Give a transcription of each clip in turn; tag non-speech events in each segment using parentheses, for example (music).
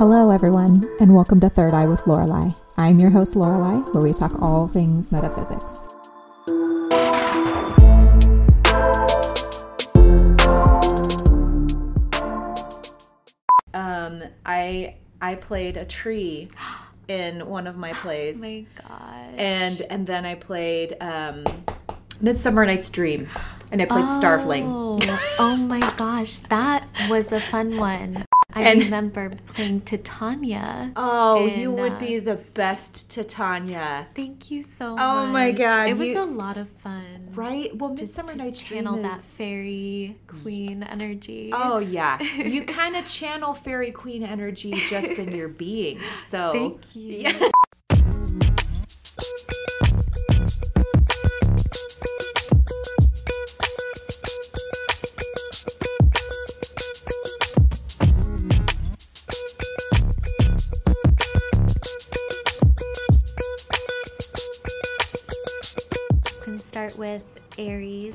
Hello, everyone, and welcome to Third Eye with Lorelei. I'm your host, Lorelei, where we talk all things metaphysics. Um, I I played a tree in one of my (gasps) plays, Oh my gosh. and and then I played um, Midsummer Night's Dream, and I played Starveling. Oh, oh my gosh, that was a fun one. I And- remember playing Titania. Oh, you would uh, be the best Titania, Thank you so much. Oh my God, It was you- a lot of fun. right? Well, Midsummer Night's Dream channel is. that fairy queen energy. Oh yeah, you (laughs) kind of channel fairy queen energy just in your being. So Thank you. (laughs) Yeah.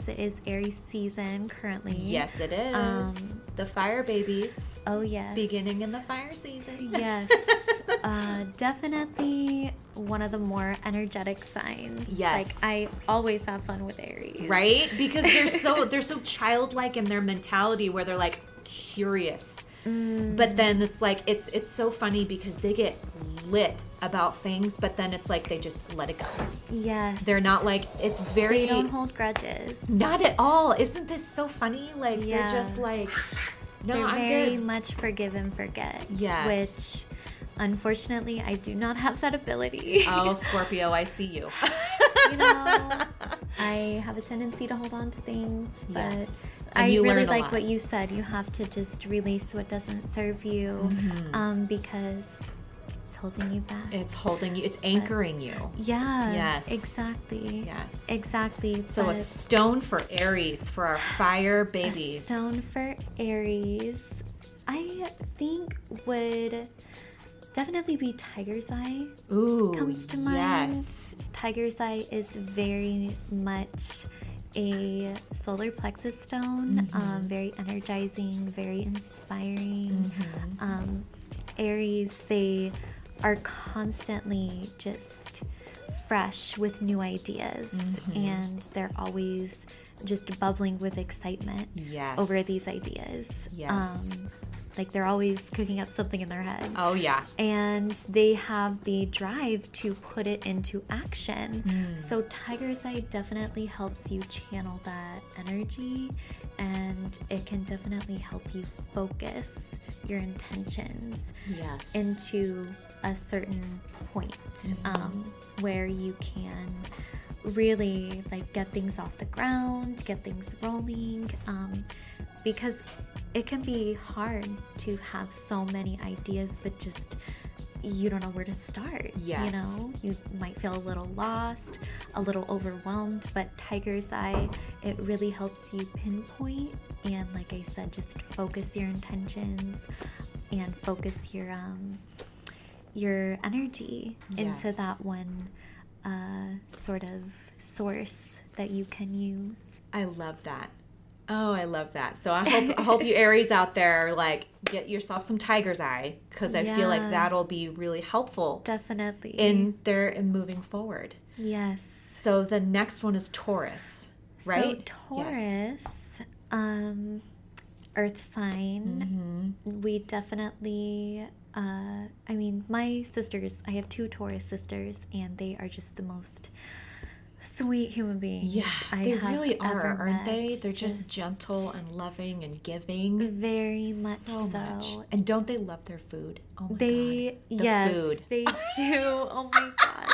It is Aries season currently. Yes, it is. Um, the fire babies Oh yes. beginning in the fire season. Yes. (laughs) uh, definitely one of the more energetic signs. Yes. Like I always have fun with Aries. right because they're so (laughs) they're so childlike in their mentality where they're like curious but then it's like it's it's so funny because they get lit about things but then it's like they just let it go Yes. they're not like it's very They don't hold grudges. not at all isn't this so funny like they're just like no They're i'm very good much forgive and forget. Yes. Which unfortunately I do not have that ability. oh (laughs) scorpio i see you you know, (laughs) I have a tendency to hold on to things, but Yes. I really like lot. what you said. You have to just release what doesn't serve you, Mm-hmm. um, because holding you back. it's holding you it's anchoring you yeah. Yes. Exactly. yes Exactly. so a stone for aries for our fire a babies stone for Aries, I think would definitely be Tiger's Eye. Ooh, comes to mind. Yes. Tiger's Eye is very much a solar plexus stone, Mm-hmm. um, very energizing, very inspiring. Mm-hmm. Um, Aries, they are constantly just fresh with new ideas Mm-hmm. and they're always just bubbling with excitement Yes. over these ideas. Yes. Um, like they're always cooking up something in their head Oh yeah. and they have the drive to put it into action. Hmm. So, Tiger's Eye definitely helps you channel that energy and it can definitely help you focus your intentions Yes. into a certain point Mm-hmm. um, where you can really like get things off the ground get things rolling um, because it can be hard to have so many ideas but just you don't know where to start Yes. you know you might feel a little lost a little overwhelmed but tiger's eye it really helps you pinpoint and like i said just focus your intentions and focus your um your energy into that one uh, sort of source that you can use. I love that. Oh, I love that. So I hope I hope (laughs) you Aries out there like get yourself some tiger's eye because I feel like that'll be really helpful Definitely. in there and moving forward. yes. So the next one is Taurus, right? So Taurus, Yes. um, Earth sign. Mm-hmm. We definitely. Uh, I mean, my sisters. I have two Taurus sisters, and they are just the most sweet human beings. Yeah, I they really are, aren't they? They're just, gentle and loving and giving. very much so so. much. And don't they love their food? Oh my They god. The yes, food. they (laughs) do. Oh my gosh.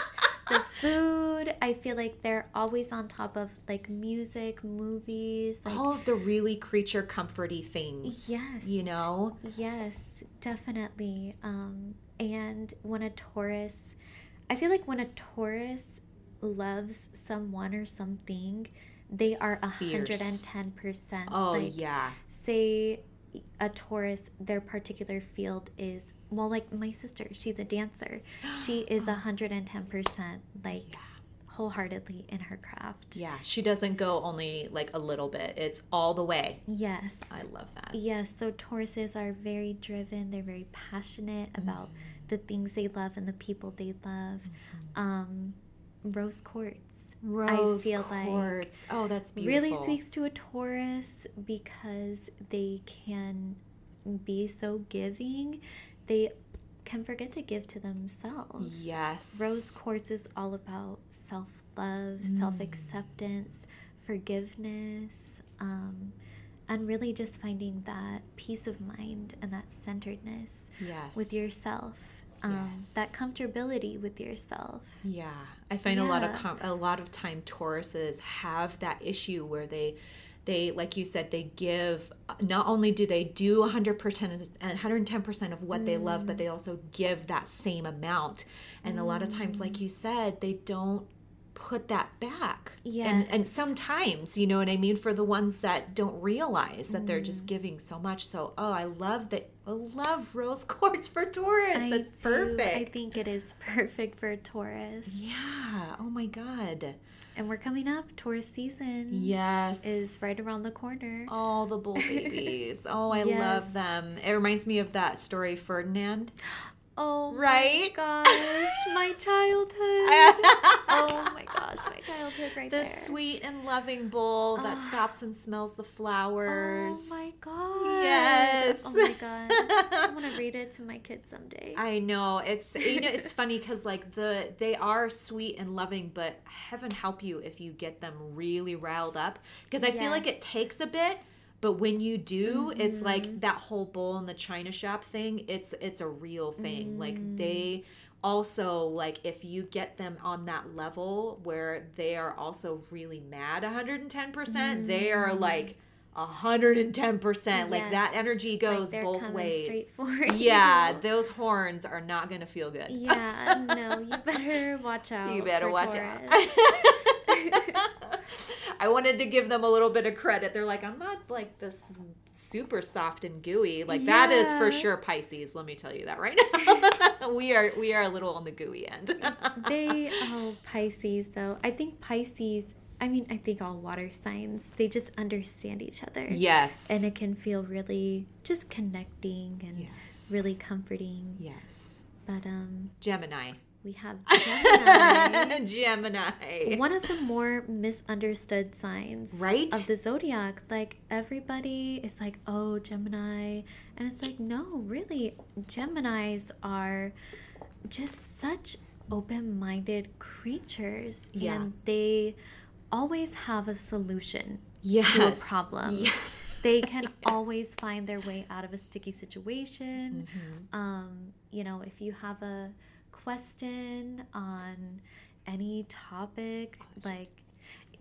The food, I feel like they're always on top of like music, movies, like All of the really creature comforty things. Yes. You know? yes, definitely. Um and when a Taurus I feel like when a Taurus loves someone or something, they are a hundred and ten percent. Oh like, yeah. say a Taurus, their particular field is well, like my sister, she's a dancer. (gasps) She is a hundred and ten percent like wholeheartedly in her craft. Yeah, she doesn't go only like a little bit. It's all the way. Yes. I love that. Yes, so Tauruses are very driven. They're very passionate about the things they love and the people they love. Um, rose quartz. Rose feel like quartz. oh, that's beautiful. Really speaks to a Taurus because they can be so giving. They can forget to give to themselves. Yes. Rose quartz is all about self love, self acceptance, forgiveness, um, and really just finding that peace of mind and that centeredness Yes. with yourself. Um, Yes. That comfortability with yourself. Yeah, I find a lot of com- a lot of time Tauruses have that issue where they they like you said they give not only do they do 100% and 110% of what they love but they Mm. also give that same amount and a lot of times like you said they don't put that back and and sometimes you know what i mean for the ones that don't realize that they're Mm. just giving so much so oh i love that i love rose (laughs) quartz for taurus I that's do. perfect I think it is perfect for Taurus. yeah. Oh my God. And we're coming up. Taurus season Yes. is right around the corner. All the bull babies. Oh, I (laughs) Yes. love them. It reminds me of that story, Ferdinand. Oh Right? my gosh, my (laughs) childhood. oh my gosh, my childhood right the there. The sweet and loving bull that Ah. stops and smells the flowers. Oh my god. Yes. Oh my god. I'm gonna read it to my kids someday. I know it's you know it's (laughs) funny because like the they are sweet and loving, but heaven help you if you get them really riled up because I feel like it takes a bit, but when you do, it's Mm-hmm. like that whole bull in the china shop thing. It's it's a real thing. Mm. Like they also like if you get them on that level where they are also really mad 110 percent, they are like. 110% like that Mm. Energy goes they're both ways (laughs) yeah those horns are not going to feel good Yeah, no, you better (laughs) watch out. you better watch Taurus. out (laughs) i wanted to give them a little bit of credit. They're like i'm not like this super soft and gooey. Like that is for sure pisces let me tell you that right now. (laughs) We are we are a little on the gooey end. (laughs) They oh Pisces though. I think Pisces I mean I think all water signs they just understand each other. yes. And it can feel really just connecting and yes. really comforting. yes. But um gemini we have (laughs) Gemini. gemini One of the more misunderstood signs Right? of the zodiac. Like everybody is like, oh, Gemini. And it's like, no, really, Geminis are just such open minded creatures. Yeah. And they always have a solution yes to a problem. Yes. They (laughs) can always find their way out of a sticky situation. Mm-hmm. Um, you know, if you have a question on any topic, like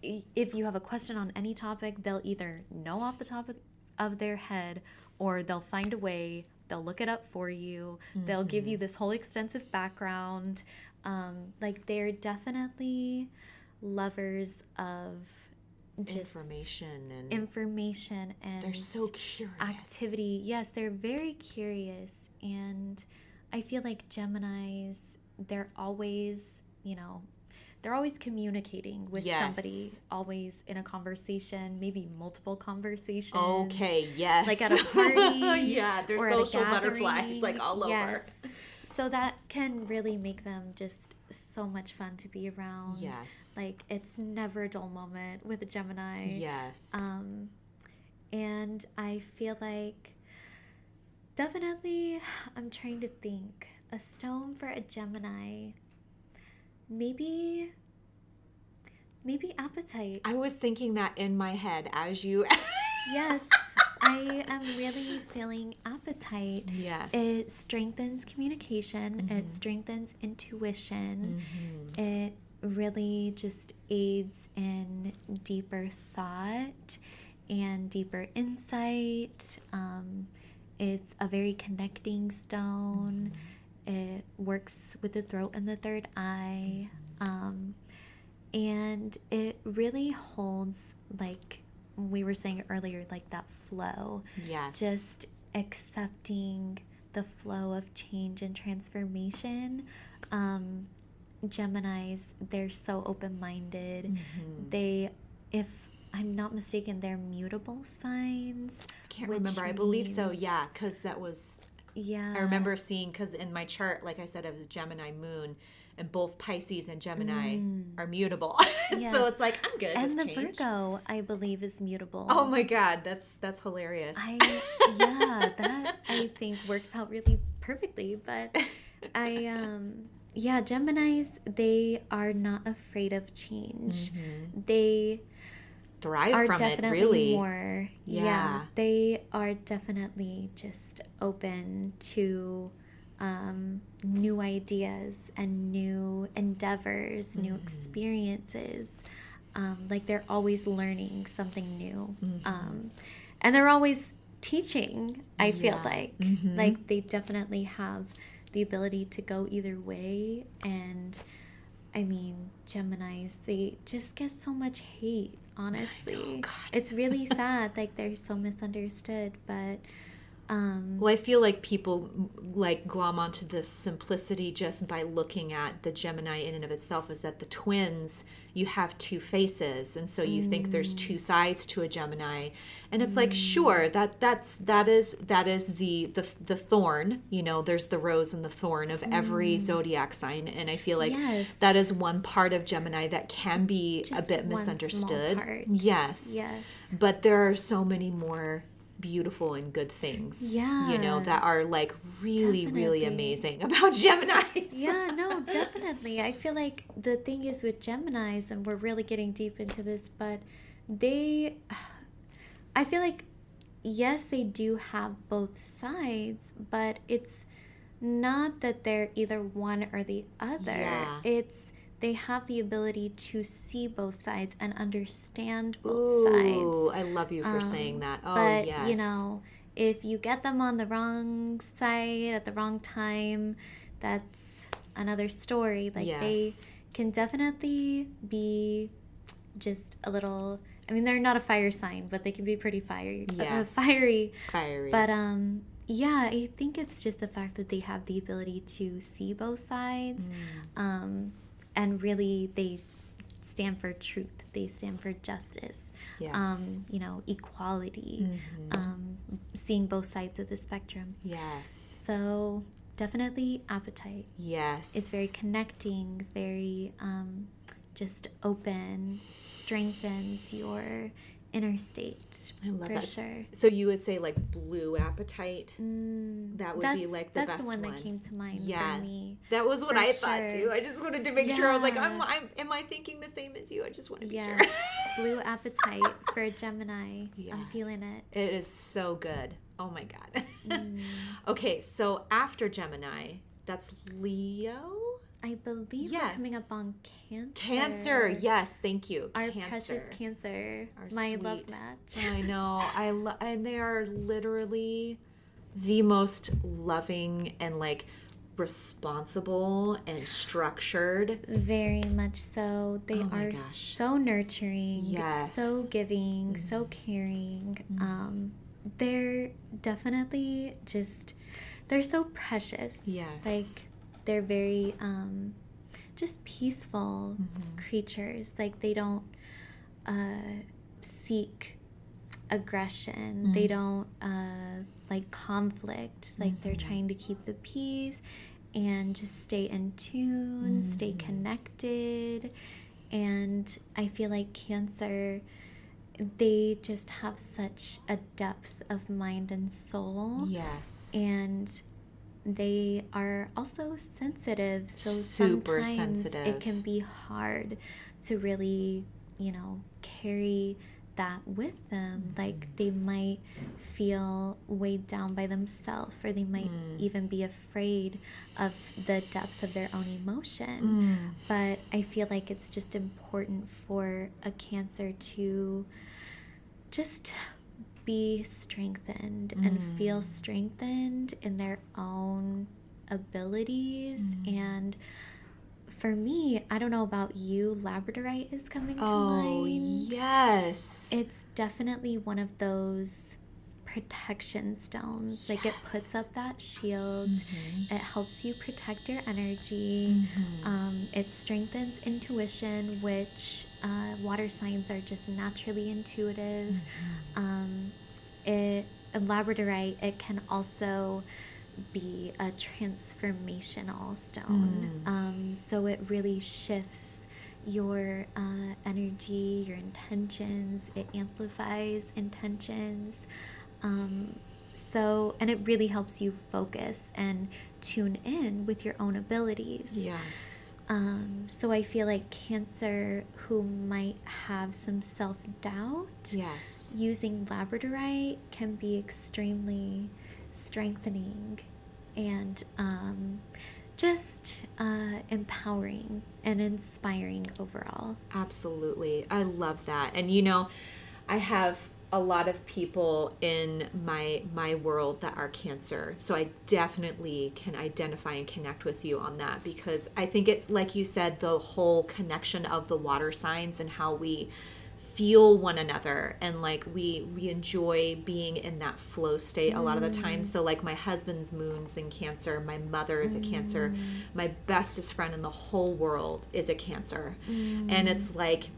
if you have a question on any topic, they'll either know off the top of, of their head or they'll find a way, they'll look it up for you, they'll give Mm-hmm. you this whole extensive background. Um, like they're definitely lovers of just information and information and they're so curious activity. Yes, they're very curious. And I feel like Geminis, they're always, you know, they're always communicating with somebody, always in a conversation, maybe multiple conversations. Okay, yes. Like at a (laughs) party. yeah, they're or at a social butterflies like all Yes. So that can really make them just so much fun to be around. Yes. Like it's never a dull moment with a Gemini. yes. Um, and I feel like definitely, I'm trying to think a stone for a Gemini. Maybe, maybe apatite. I was thinking that in my head as you (laughs) Yes, I am really feeling apatite. Yes. It strengthens communication, Mm-hmm. it strengthens intuition, it really just aids in deeper thought and deeper insight. Um, it's a very connecting stone. It works with the throat and the third eye. Um, and it really holds, like we were saying earlier, like that flow yes. just accepting the flow of change and transformation. Um, Geminis, they're so open minded. Mm-hmm. They, if I'm not mistaken, they're mutable signs. I can't remember. I believe so. Yeah, because that was Yeah. I remember seeing because in my chart, like I said, it was Gemini moon, and both Pisces and Gemini are mutable. (laughs) Yes. so it's like I'm good And with the change. Virgo, I believe, is mutable. Oh my god, that's that's hilarious. I (laughs) yeah, that I think works out really perfectly. But I um yeah, Geminis they are not afraid of change. They Thrive are Mm-hmm. from it, definitely really. more yeah. Yeah. They are definitely just open to um, new ideas and new endeavors, new Mm-hmm. experiences. Um, like they're always learning something new. Mm-hmm. Um, and they're always teaching, I feel Yeah. like. Mhm. Like they definitely have the ability to go either way. And I mean, Geminis, they just get so much hate, honestly. Oh, God. It's really (laughs) sad. like they're so misunderstood. But um, Well, I feel like people like glom onto this simplicity just by looking at the Gemini in and of itself is that the twins, you have two faces. And so you think there's two sides to a Gemini. And it's like, sure, that that's that is that is the the the thorn, you know, there's the rose and the thorn of every zodiac sign. And I feel like Yes. that is one part of Gemini that can be a bit misunderstood. Yes. Yes. But there are so many more beautiful and good things. Yeah. You know, that are like really, really amazing (laughs) about Geminis. yeah, no, definitely. I feel like the thing is with Geminis, and we're really getting deep into this, but they, (sighs) I feel like, yes, they do have both sides, but it's not that they're either one or the other. Yeah. It's they have the ability to see both sides and understand both Ooh, sides. I love you for Um, saying that. Oh, but yes. you know, if you get them on the wrong side at the wrong time, that's another story. Like Yes. they can definitely be just a little. I mean, they're not a fire sign, but they can be pretty fiery. uh, fiery. fiery. But um, yeah, I think it's just the fact that they have the ability to see both sides, Mm. um, and really they stand for truth. They stand for justice. Yes. Um, you know, equality. Mhm. Um, seeing both sides of the spectrum. yes. So definitely apatite. Yes. It's very connecting. Very um, just open. Strengthens your inner state. I love for that. sure. So you would say like blue apatite? Mm, That would be, like, the that's best the one, one. that came to mind Yeah. for me. That was what For I thought too. I just wanted to make sure. I was like, I'm, I'm, am I thinking the same as you? I just want to be Yeah, sure. (laughs) blue apatite for a Gemini. I'm feeling it. It is so good. Oh my god. (laughs) Mm. okay, so after Gemini, that's Leo. I believe we're coming up on Cancer. Cancer. Yes, thank you. Our Cancer. precious Cancer. Our my love sweet- match. I know. I lo- (laughs) and they are literally the most loving and like responsible and structured. Very much so. They Oh are gosh. so nurturing, Yes. so giving, so caring. Um, they're definitely just they're so precious. Yes. Like they're very um, just peaceful Mm-hmm. creatures. Like they don't uh, seek aggression. They don't uh, like conflict. Like they're trying to keep the peace and just stay in tune, stay connected. And I feel like Cancer, they just have such a depth of mind and soul. Yes. And they are also sensitive. So Super sometimes sensitive. it can be hard to really, you know, carry that with them. Mm-hmm. Like they might feel weighed down by themselves, or they might Mm. even be afraid of the depth of their own emotion. Mm. But I feel like it's just important for a Cancer to just be strengthened and Mm. feel strengthened in their own abilities Mm. and for me i don't know about you labradorite is coming to Oh mind yes. it's definitely one of those protection stones. Like it puts up that shield. Mm-hmm. It helps you protect your energy. Um, it strengthens intuition, which uh, water signs are just naturally intuitive. Mm-hmm. Um, it labradorite. It can also be a transformational stone. Um, so it really shifts your uh, energy, your intentions. It amplifies intentions. Um, so, and it really helps you focus and tune in with your own abilities. Yes. Um, so I feel like Cancer who might have some self doubt Yes. using labradorite can be extremely strengthening and um, just uh, empowering and inspiring overall. Absolutely. I love that. And you know, I have a lot of people in my my world that are cancer. So I definitely can identify and connect with you on that because I think it's like you said the whole connection of the water signs and how we feel one another and like we we enjoy being in that flow state a lot of the mm. time. So like my husband's moon's in cancer my mother is a cancer mm. my bestest friend in the whole world is a cancer. Mm. And it's like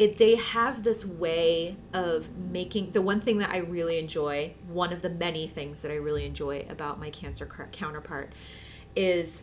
it they have this way of making the one thing that I really enjoy one of the many things that I really enjoy about my cancer counterpart is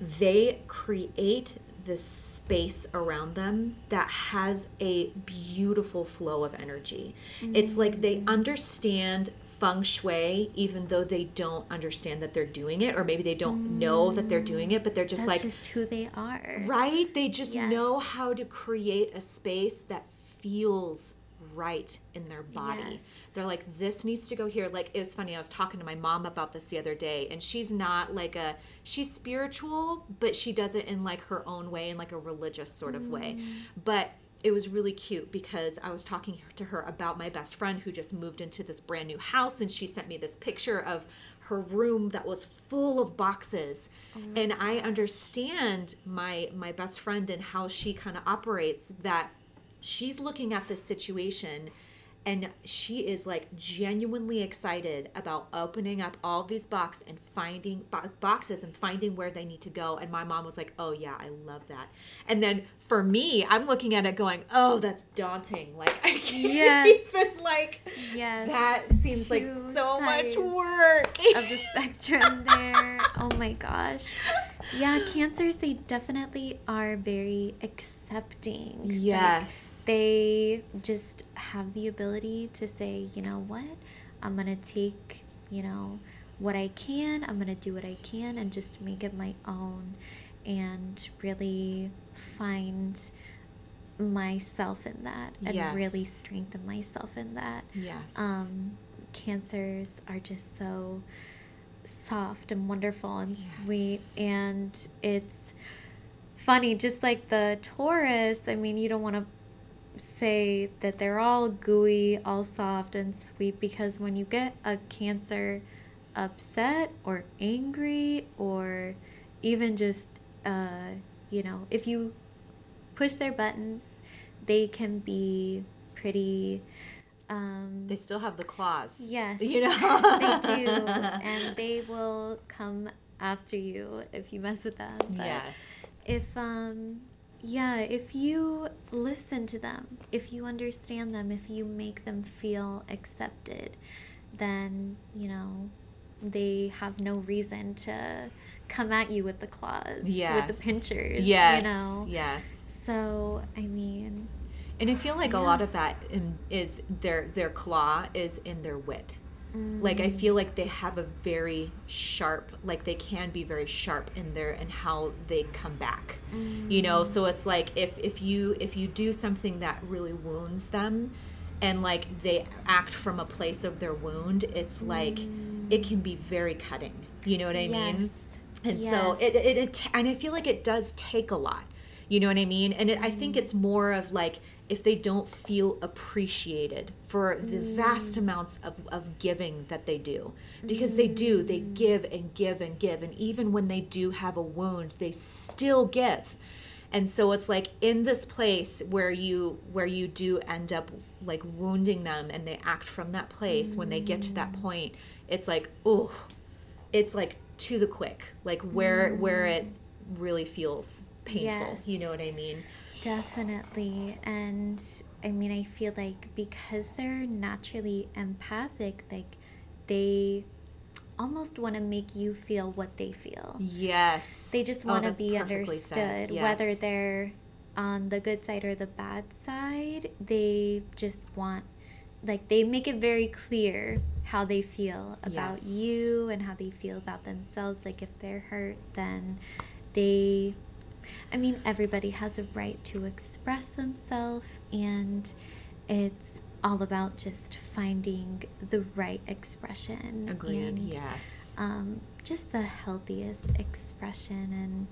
they create this space around them that has a beautiful flow of energy. It's mm-hmm. like they understand feng shui even though they don't understand that they're doing it or maybe they don't know that they're doing it but they're just That's like just who they are. right they just Yes. know how to create a space that feels right in their body Yes. They're like this needs to go here. Like it was funny i was talking to my mom about this the other day and she's not like a she's spiritual but she does it in like her own way in like a religious sort of way. Mm. But it was really cute because I was talking to her about my best friend who just moved into this brand new house and she sent me this picture of her room that was full of boxes. Oh. And I understand my my best friend and how she kind of operates that she's looking at this situation and she is like genuinely excited about opening up all these box and finding bo- boxes and finding where they need to go and my mom was like oh yeah i love that and then for me i'm looking at it going oh that's daunting (laughs) like i can't Yes. even like Yes. that seems like so much work of the spectrum there. (laughs) Oh my gosh. Yeah, cancers, they definitely are very accepting. Like, yes they just have the ability to say, you know what, I'm going to take, you know, what I can, I'm going to do what I can and just make it my own and really find myself in that and really strengthen myself in that. yes. Um, cancers are just so soft and wonderful and sweet and it's funny just like the taurus i mean you don't want to say that they're all gooey all soft and sweet because when you get a cancer upset or angry or even just uh, you know if you push their buttons they can be pretty um, they still have the claws Yes, you know (laughs) they do, (laughs) and they will come after you if you mess with them. But yes if um, yeah, if you listen to them, if you understand them, if you make them feel accepted, then you know they have no reason to come at you with the claws, yes with the pinchers. yes you know. yes So I mean, And I feel like a lot of that in, is their their claw is in their wit. Like Mm. I feel like they have a very sharp, like they can be very sharp in their and how they come back. You know, so it's like if if you if you do something that really wounds them and like they act from a place of their wound, it's like it can be very cutting. You know what I mean? Yes. And so it, it, it, and I feel like it does take a lot. You know what I mean? And it, I think it's more of like if they don't feel appreciated for the vast mm. amounts of, of giving that they do. Because they do, they mm. give and give and give. And even when they do have a wound, they still give. and so it's like in this place where you where you do end up like wounding them and they act from that place when they get to that mm. point it's like oh it's like to the quick like where where it really feels painful Yes. you know what i mean Definitely. And I mean, I feel like because they're naturally empathic, like they almost want to make you feel what they feel. yes They just Oh, want to that's be understood, whether they're on the good side or the bad side. They just want, like, they make it very clear how they feel about Yes. you and how they feel about themselves. Like, if they're hurt, then they. I mean, everybody has a right to express themselves, and it's all about just finding the right expression. agreed and, yes um, just the healthiest expression. And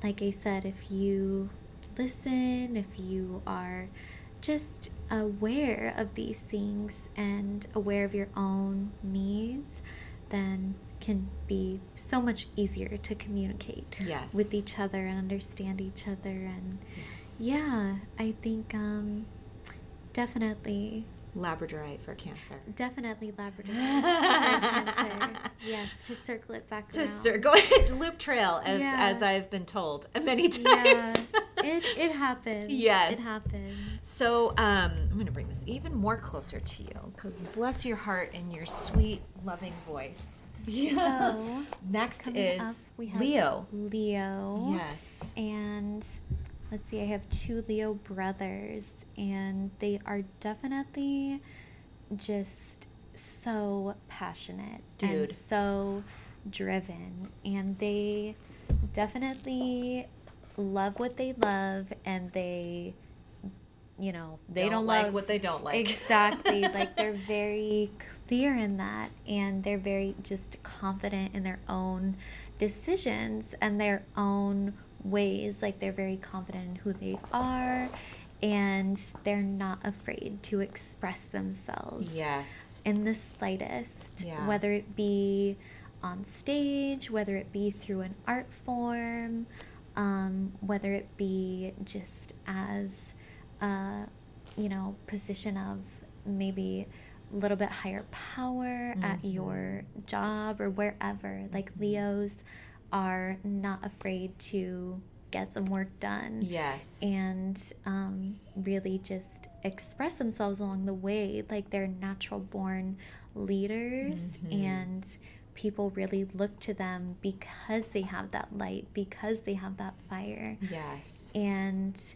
like I said, if you listen, if you are just aware of these things and aware of your own needs, then can be so much easier to communicate yes with each other and understand each other and yes. yeah i think um definitely labradorite for cancer Definitely labradorite for (laughs) cancer. Yes, to circle it back to around. circle it (laughs) loop trail as Yeah. as i've been told many times Yeah, (laughs) it it happens. Yes. it happens. So um, I'm going to bring this even more closer to you because bless your heart and your sweet, loving voice. So Next is up, we have Leo. Leo. Yes. And let's see, I have two Leo brothers, and they are definitely just so passionate and Dude. so driven, and they definitely love what they love, and they, you know, they don't, like love what they don't like. Exactly. (laughs) like they're very clear in that and they're very just confident in their own decisions and their own ways. Like they're very confident in who they are and they're not afraid to express themselves yes. in the slightest, Yeah. whether it be on stage, whether it be through an art form, um, whether it be just as a, you know, position of maybe a little bit higher power at mm-hmm. your job or wherever. Like mm-hmm. Leos are not afraid to get some work done Yes. and um, really just express themselves along the way like they're natural born leaders mm-hmm. and people really look to them because they have that light because they have that fire Yes. and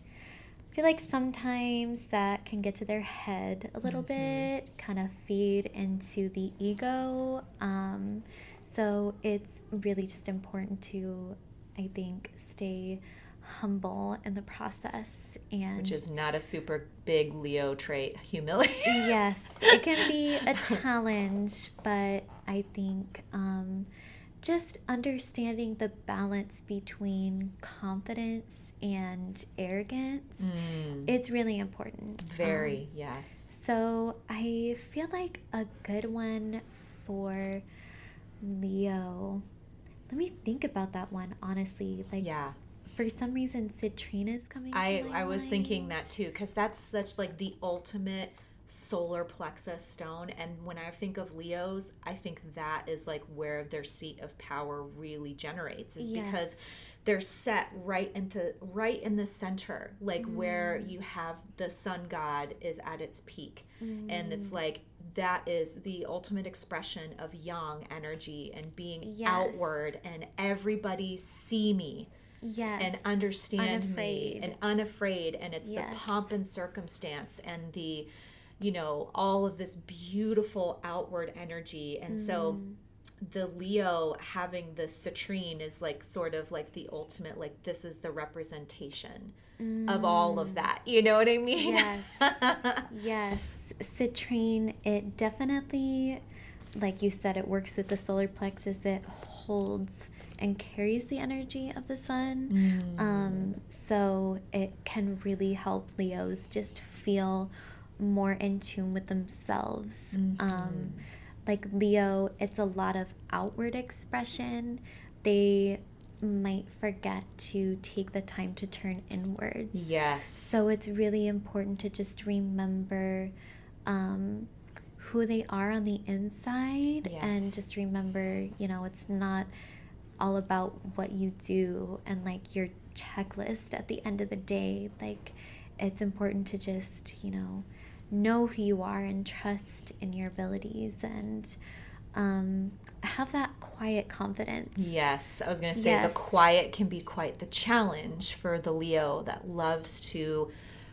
I feel like sometimes that can get to their head a little bit, kind of feed into the ego. Um, so it's really just important to, I think, stay humble in the process and Which is not a super big Leo trait, humility. yes, it can be a (laughs) challenge, but I think um, just understanding the balance between confidence and arrogance, Mm, it's really important. Um, very, yes. so I feel like a good one for Leo. Let me think about that one honestly. Like Yeah. for some reason Citrine is coming. I, I was thinking that too because that's such like the ultimate solar plexus stone and when i think of leos i think that is like where their seat of power really generates is Yes. because they're set right into right in the center like where Mm. you have the sun god is at its peak and it's Mm. like that is the ultimate expression of yang energy and being Yes. outward and everybody see me Yes. and understand unafraid. me and unafraid and it's Yes. the pomp and circumstance and the you know all of this beautiful outward energy and so Mm. the leo having the citrine is like sort of like the ultimate like this is the representation of all of that you know what i mean Yes. yes. Citrine, it definitely, like you said, it works with the solar plexus. It holds and carries the energy of the sun. Mm. Um, so it can really help Leos just feel more in tune with themselves. Um, like Leo, it's a lot of outward expression. They might forget to take the time to turn inwards. Yes. So it's really important to just remember um, who they are on the inside and just remember, you know, it's not all about what you do and like your checklist at the end of the day. Like, it's important to just, you know, know who you are and trust in your abilities and um, have that quiet confidence. Yes, I was going to say Yes. the quiet can be quite the challenge for the Leo that loves to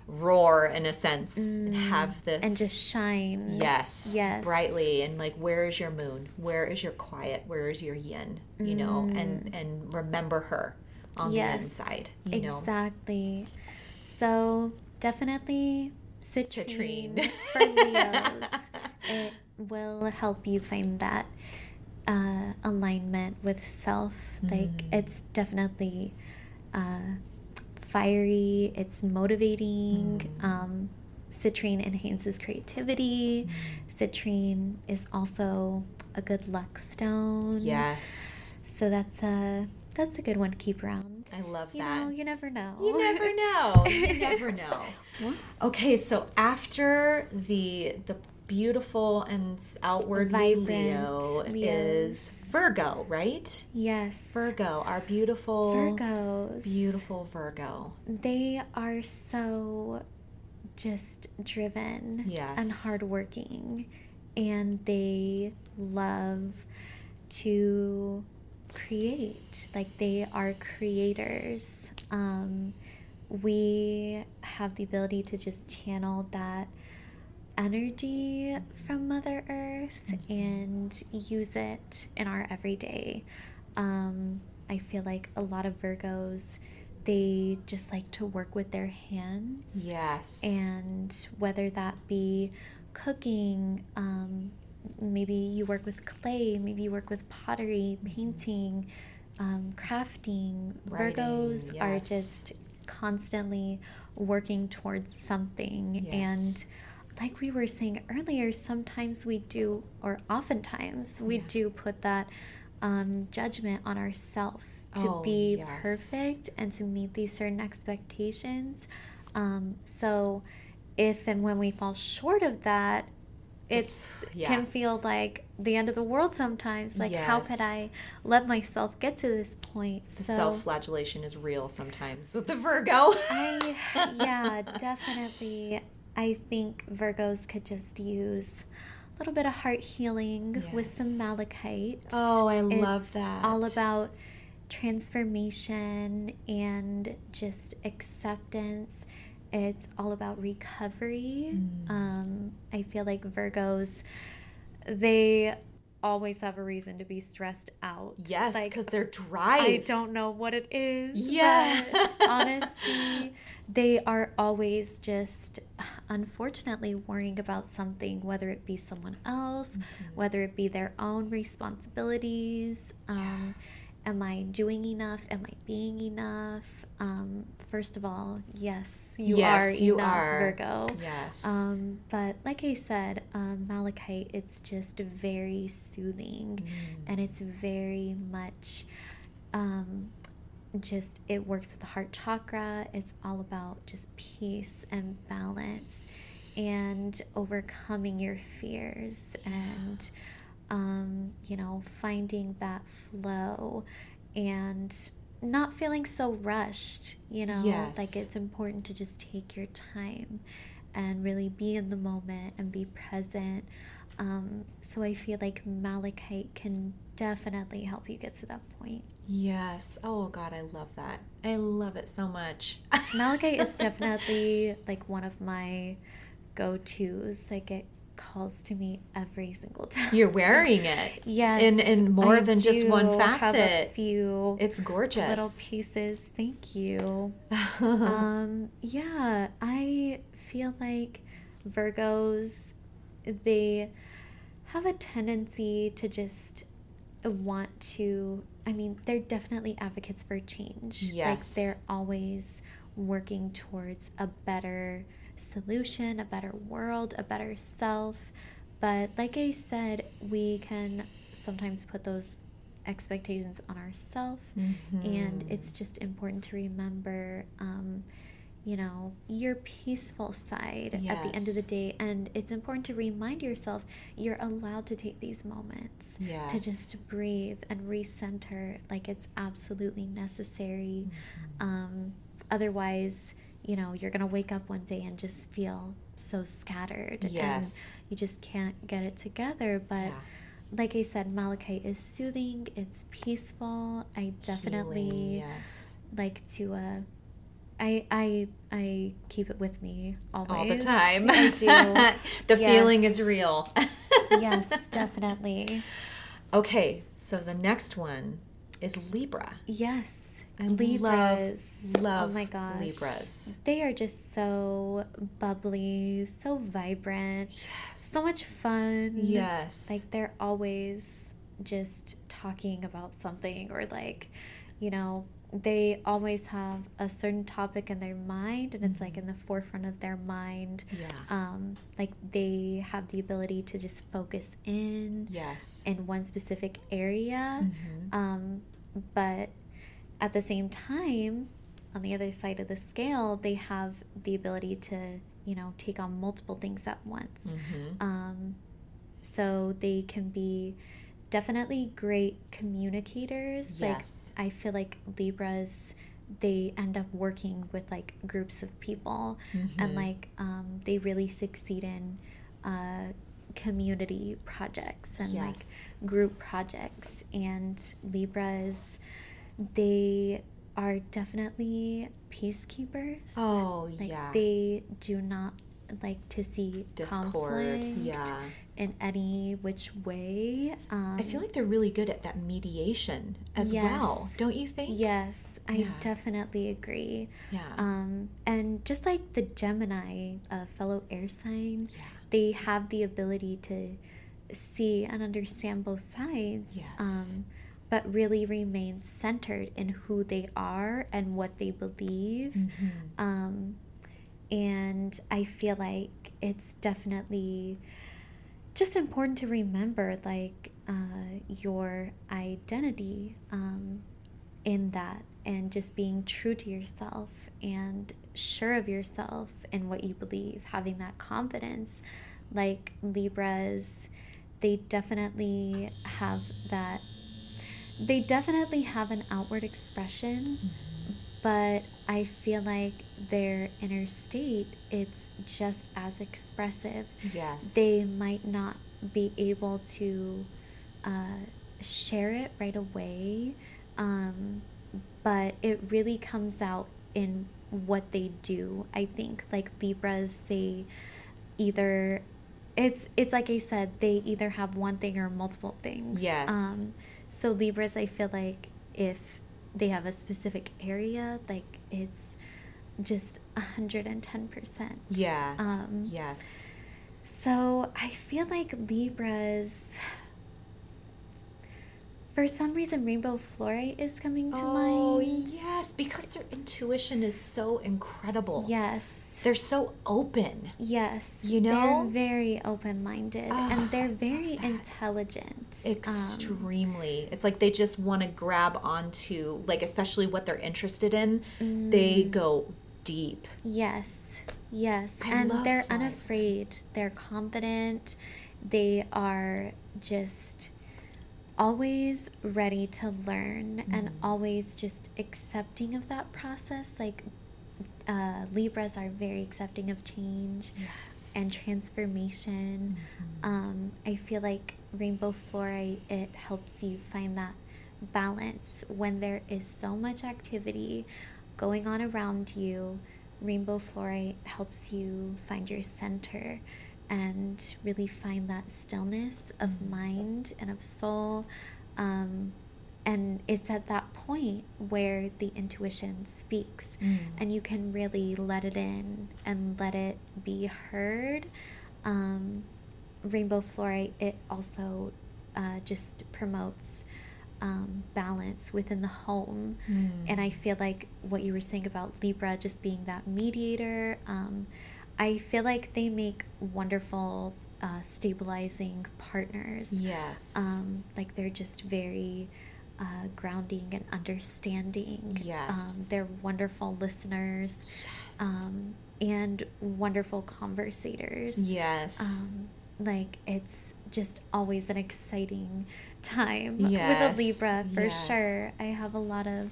roar in a sense and have this Mm. And just shine. yes, Yes. brightly and like where is your moon? Where is your quiet? Where is your yin? You know, and and remember her on Mm. Yes. the inside, you know. Exactly. So definitely Citrine. citrine (laughs) for Leos. it will help you find that uh, alignment with self. Like Mm. it's definitely uh, fiery. It's motivating. Mm. Um, citrine enhances creativity. Mm. Citrine is also a good luck stone. Yes. So that's a that's a good one to keep around. I love you that. Know, you never know. You never (laughs) know. You never know. (laughs) Okay, so after the the beautiful and outwardly Vibrant Leo is Virgo, right? Yes. Virgo, our beautiful Virgos. beautiful Virgo. They are so just driven and hardworking, and they love to create. Like they are creators. Um, we have the ability to just channel that energy from Mother Earth and use it in our everyday. Um, I feel like a lot of Virgos, they just like to work with their hands. Yes. And whether that be cooking, um, maybe you work with clay, maybe you work with pottery, painting, um, crafting. Writing, Virgos are just constantly working towards something. Yes. And like we were saying earlier, sometimes we do, or oftentimes we Yeah. do put that um, judgment on ourselves to Oh, be yes. perfect and to meet these certain expectations. Um, so, if and when we fall short of that, it's yeah. can feel like the end of the world sometimes. Like, how could I let myself get to this point? the so, self-flagellation is real sometimes with the Virgo. I (laughs) yeah, definitely. I think Virgos could just use a little bit of heart healing with some malachite. Oh, I love that. All about transformation and just acceptance. It's all about recovery. Mm. Um, I feel like Virgos, they always have a reason to be stressed out. yes, Like, because they're dry. I don't know what it is. Yeah. honestly, (laughs) they are always just unfortunately worrying about something, whether it be someone else, Mm-hmm. whether it be their own responsibilities. Um, am I doing enough? Am I being enough? Um, first of all, yes, you Yes, are you enough, are. Virgo. Yes. Um, but like I said, um, malachite, it's just very soothing Mm. and it's very much um, just, it works with the heart chakra. It's all about just peace and balance and overcoming your fears and, um, you know, finding that flow and not feeling so rushed, you know, Yes. like it's important to just take your time and really be in the moment and be present. Um, so I feel like malachite can definitely help you get to that point. yes. Oh God, I love that. I love it so much. (laughs) Malachite is definitely like one of my go-tos. Like it calls to me every single time. You're (laughs) wearing it. Yes, In in more I than just one do have a facet. few It's gorgeous. little pieces. Thank you. (laughs) um, yeah, I feel like Virgos, they have a tendency to just want to, I mean, they're definitely advocates for change. Yes. Like they're always working towards a better solution, a better world, a better self. But like I said, we can sometimes put those expectations on ourselves and it's just important to remember um, you know your peaceful side at the end of the day. And it's important to remind yourself you're allowed to take these moments to just breathe and recenter like it's absolutely necessary. Mm-hmm. um, otherwise you know you're gonna wake up one day and just feel so scattered Yes. and you just can't get it together but Yeah. like i said malachite is soothing it's peaceful i definitely Healing, yes. like to uh I, I I keep it with me always. All the time. I do. (laughs) the feeling is real. yes, (laughs) definitely. Okay, so the next one is Libra. Yes. Libras. love, love oh my gosh. Libras. They are just so bubbly, so vibrant, so much fun. Yes. Like they're always just talking about something or like, you know, they always have a certain topic in their mind and it's like in the forefront of their mind. Yeah. Um, like they have the ability to just focus in yes. in one specific area. Mhm. Um, but at the same time, on the other side of the scale, they have the ability to, you know, take on multiple things at once. Mhm. Um, so they can be definitely great communicators. Yes. Like I feel like Libras, they end up working with like groups of people, and Mhm. like um, they really succeed in uh, community projects and Yes. like group projects. And Libras, they are definitely peacekeepers. Oh, like yeah. they do not like to see Discord. conflict Yeah. in any which way. Um, I feel like they're really good at that mediation as well, don't you think? Yes, I Yeah. definitely agree. Yeah. Um, and just like the Gemini, a fellow air sign, Yeah. they have the ability to see and understand both sides. Yes. Um, but really remain centered in who they are and what they believe. Mhm. Um, and I feel like it's definitely just important to remember like uh, your identity um, in that and just being true to yourself and sure of yourself and what you believe having that confidence like libras they definitely have that they definitely have an outward expression but I feel like their inner state it's just as expressive. Yes. They might not be able to uh, share it right away, um, but it really comes out in what they do. I think like Libras, they either it's it's like I said, they either have one thing or multiple things. Yes. Um, so Libras, I feel like if they have a specific area, like it's just 110%. Yeah. Um, yes. So I feel like Libras, for some reason, rainbow fluorite is coming to oh, mind. yes, because their intuition is so incredible. Yes. They're so open. Yes. You know? They're very open minded Ah, and they're very intelligent. Um, Extremely. it's like they just want to grab onto, like, especially what they're interested in. They Mm. go deep. Yes, yes. I and they're flying. unafraid. They're confident. They are just always ready to learn and Mm. always just accepting of that process. Like uh, Libras are very accepting of change Yes. and transformation. Mm-hmm. Um, I feel like rainbow fluorite it helps you find that balance when there is so much activity going on around you. Rainbow fluorite helps you find your center and really find that stillness of mind and of soul. Um, and it's at that point where the intuition speaks Mm. and you can really let it in and let it be heard. Um, rainbow fluorite, it also uh, just promotes um, balance within the home. Mm. And I feel like what you were saying about Libra just being that mediator, um, I feel like they make wonderful uh, stabilizing partners. Yes. Um, like they're just very uh, grounding and understanding. Um, Yes. they're wonderful listeners Yes. um, and wonderful conversators. yes. Um, like it's just always an exciting time with a Libra for yes. sure. I have a lot of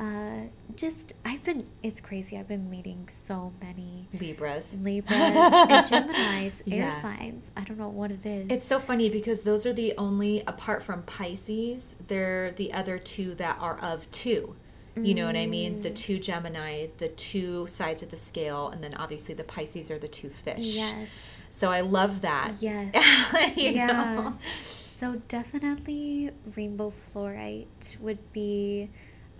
uh, just I've been it's crazy. I've been meeting so many Libras. Libras and (laughs) Gemini's air Yeah. signs. I don't know what it is. It's so funny because those are the only, apart from Pisces, they're the other two that are of two. You know what I mean? The two Gemini, the two sides of the scale, and then obviously the Pisces are the two fish. yes. So I love that. Yes. (laughs) yeah. know? So definitely rainbow fluorite would be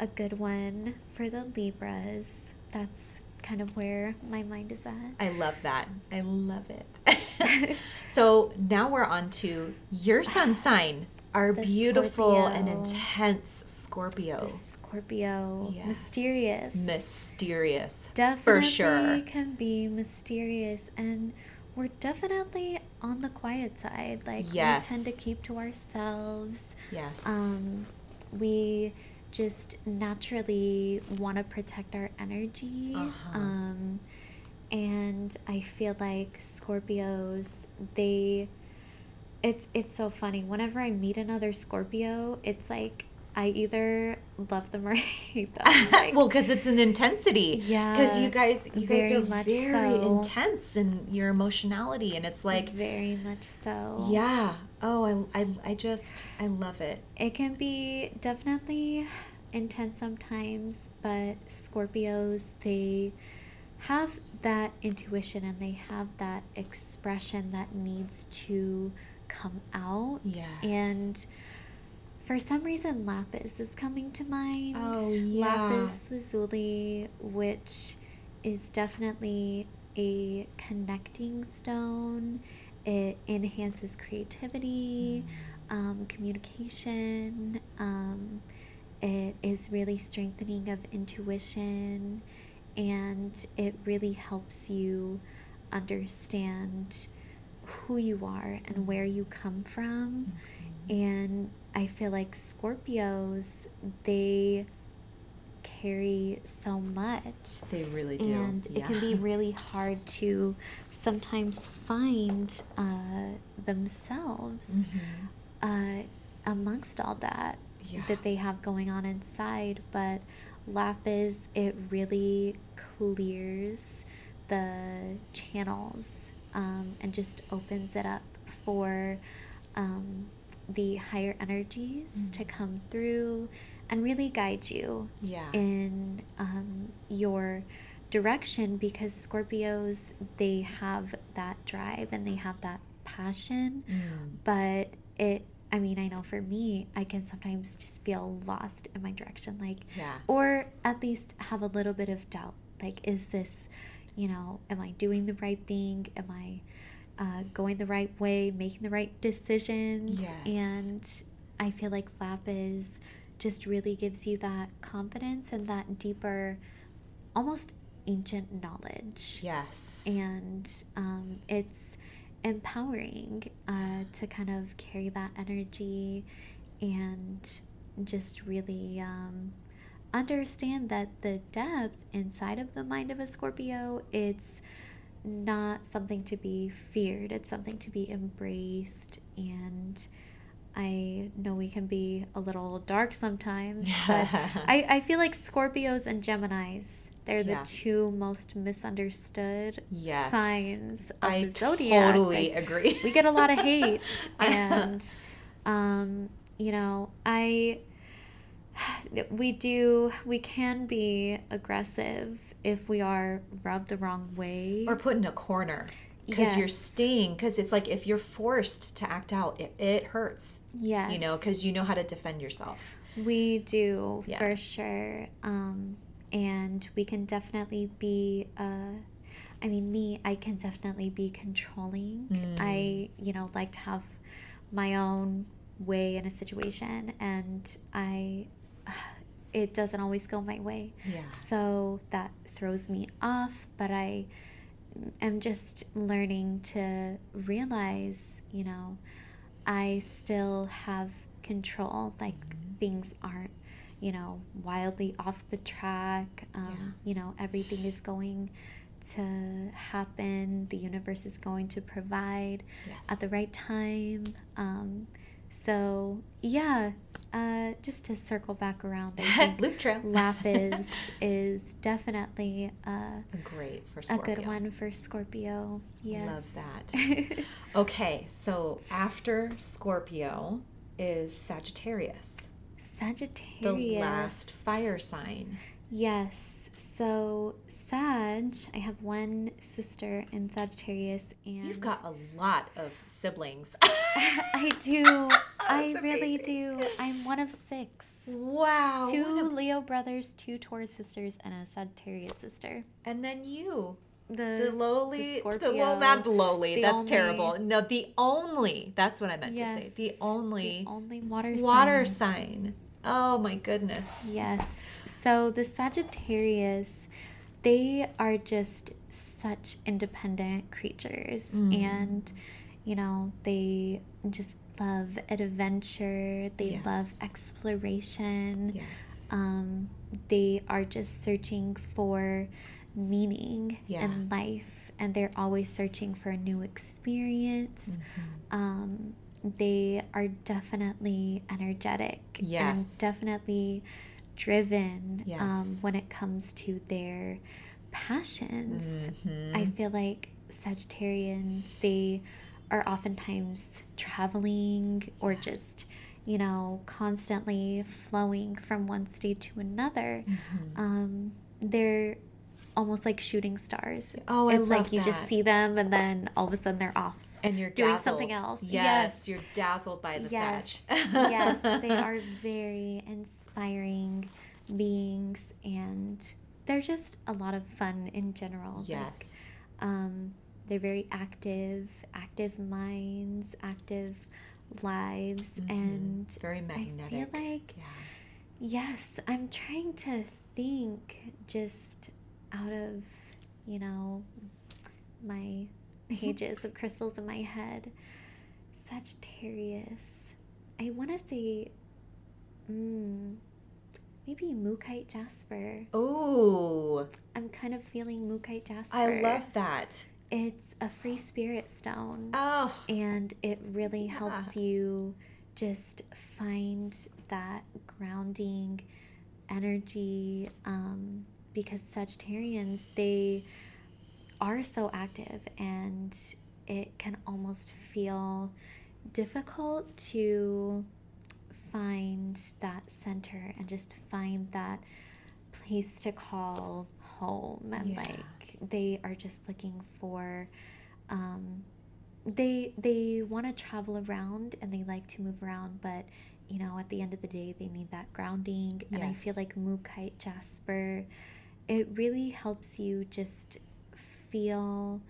a good one for the Libras. That's kind of where my mind is at. I love that. I love it. (laughs) (laughs) so now we're on to your sun (sighs) sign, our The beautiful and intense Scorpio. The Scorpio, Yes. mysterious. Mysterious. definitely For sure. can be mysterious and we're definitely on the quiet side. Like Yes. we tend to keep to ourselves. Yes. Um, we just naturally want to protect our energy. Uh-huh. Um, and I feel like Scorpios, they, it's it's so funny. Whenever I meet another Scorpio, it's like I either love them or (laughs) hate them. (laughs) Like, well, because it's an intensity. Yeah, Because you guys, you guys are much very so. intense in your emotionality, and it's like, very much so. yeah. Oh, I, I, I just, I love it. It can be definitely intense sometimes, but Scorpios, they have that intuition and they have that expression that needs to come out. Yes. And for some reason, Lapis is coming to mind. Oh, yeah. Lapis lazuli, which is definitely a connecting stone. It enhances creativity, um, communication. Um, it is really strengthening of intuition, and it really helps you understand who you are and where you come from. And I feel like Scorpios, they carry so much. They really do. And it can be (laughs) really hard to sometimes find uh, themselves uh, amongst all that Yeah. that they have going on inside. But Lapis, it really clears the channels um, and just opens it up for um, the higher energies to come through and really guide you Yeah. in um, your direction because Scorpios they have that drive and they have that passion Mm. but it I mean I know for me I can sometimes just feel lost in my direction like Yeah. or at least have a little bit of doubt like is this you know am I doing the right thing am I uh, going the right way making the right decisions Yes. and I feel like Lapis just really gives you that confidence and that deeper almost ancient knowledge Yes. and um, it's empowering uh, to kind of carry that energy and just really um, understand that the depth inside of the mind of a Scorpio it's not something to be feared it's something to be embraced and I know we can be a little dark sometimes, (laughs) but I, I feel like Scorpios and Geminis, they're the Yeah. two most misunderstood Yes. signs of I the zodiac. totally Like, agree. we get a lot of hate. (laughs) and, um, you know, I, (sighs) we do, we can be aggressive if we are rubbed the wrong way. or put in a corner because you're staying because it's like if you're forced to act out it, it hurts yes. you know because you know how to defend yourself We do Yeah. for sure. Um, and we can definitely be, uh, I mean, me, I can definitely be controlling. Mm. I, you know, like to have my own way in a situation, and I, (sighs) it doesn't always go my way. yeah So that throws me off, but I am just learning to realize, you know, I still have control. Like Mm-hmm. things aren't, you know, wildly off the track. Um, You know, everything is going to happen. The universe is going to provide Yes. at the right time. Um, so yeah, uh, just to circle back around, (laughs) Loop trail. Lapis (laughs) is definitely uh, Great for Scorpio. a good one for Scorpio. Yes. Love that. (laughs) Okay, so after Scorpio is Sagittarius, Sagittarius, the last fire sign. Yes. So Sag, I have one sister in Sagittarius, and You've got a lot of siblings. (laughs) (laughs) I do. I really amazing. do. I'm one of six. wow. Two Leo brothers, two Taurus sisters, and a Sagittarius sister. and then you. The, The lowly, the, Scorpio, low, not the lowly. the that's only- terrible. No, the only. That's what I meant to say. The only the only water water sign. sign. Oh my goodness. Yes. So the Sagittarius, they are just such independent creatures Mm. and you know, they just love adventure, they love exploration. Yes. Um they are just searching for meaning Yeah. in life and they're always searching for a new experience. Mm-hmm. Um they are definitely energetic Yes. and definitely driven um, when it comes to their passions. Mhm. I feel like Sagittarians, they are oftentimes traveling or just, you know, constantly flowing from one state to another. Mm-hmm. Um, they're almost like shooting stars. Oh, I it's like love you just see them and then all of a sudden they're off. And you're doing dazzled. something else. Yes, Yes. you're dazzled by the yes, (laughs) yes, they are very inspiring beings, and they're just a lot of fun in general. Like, Yes. um, they're very active, active minds, active lives, and Mm-hmm. Very magnetic. I feel like yeah. yes, I'm trying to think just out of you know my (laughs) pages of crystals in my head. Sagittarius. I want to say, mm, maybe Mookaite Jasper. Oh. I'm kind of feeling Mookaite Jasper. I love that. It's a free spirit stone, Oh, and it really Yeah. helps you just find that grounding energy. Um, because Sagittarians, they are so active, and it can almost feel difficult to find that center and just find that place to call home and Yeah. like they are just looking for um they they want to travel around and they like to move around but you know at the end of the day they need that grounding and i feel Yes. like mookaite jasper it really helps you just feel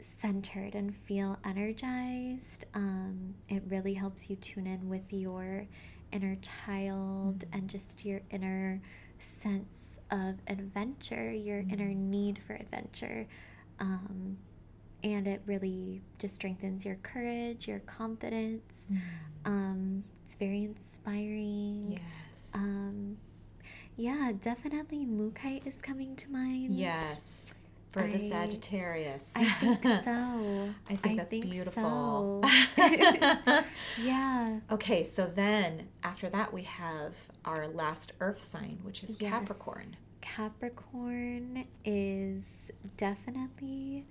centered and feel energized. Um, it really helps you tune in with your inner child and just your inner sense of adventure, your inner need for adventure. Um, and it really just strengthens your courage, your confidence. Um, it's very inspiring. yes. Um, yeah, definitely Mookaite is coming to mind. yes. For the Sagittarius. I think (laughs) so. I think that's beautiful. so. (laughs) yeah. (laughs) okay, so then after that we have our last earth sign, which is Yes. Capricorn. Capricorn is definitely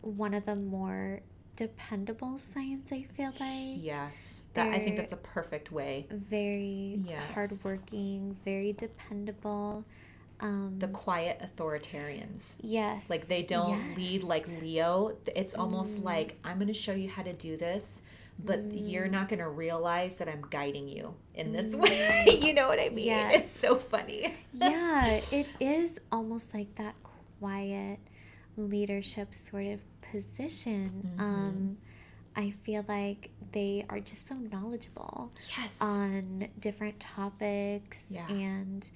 one of the more dependable signs, I feel like. Yes. That I think that's a perfect way. Very Yes. hardworking, very dependable. Um, The quiet authoritarians. yes. Like they don't lead like. Leo. It's Mm. almost like I'm going to show you how to do this, but you're not going to realize that I'm guiding you in this way. (laughs) you know what I mean? Mm. Yes. It's so funny. yeah, (laughs) it is almost like that quiet leadership sort of position. Mm-hmm. Um, I feel like they are just so knowledgeable Yes. on different topics Yeah. and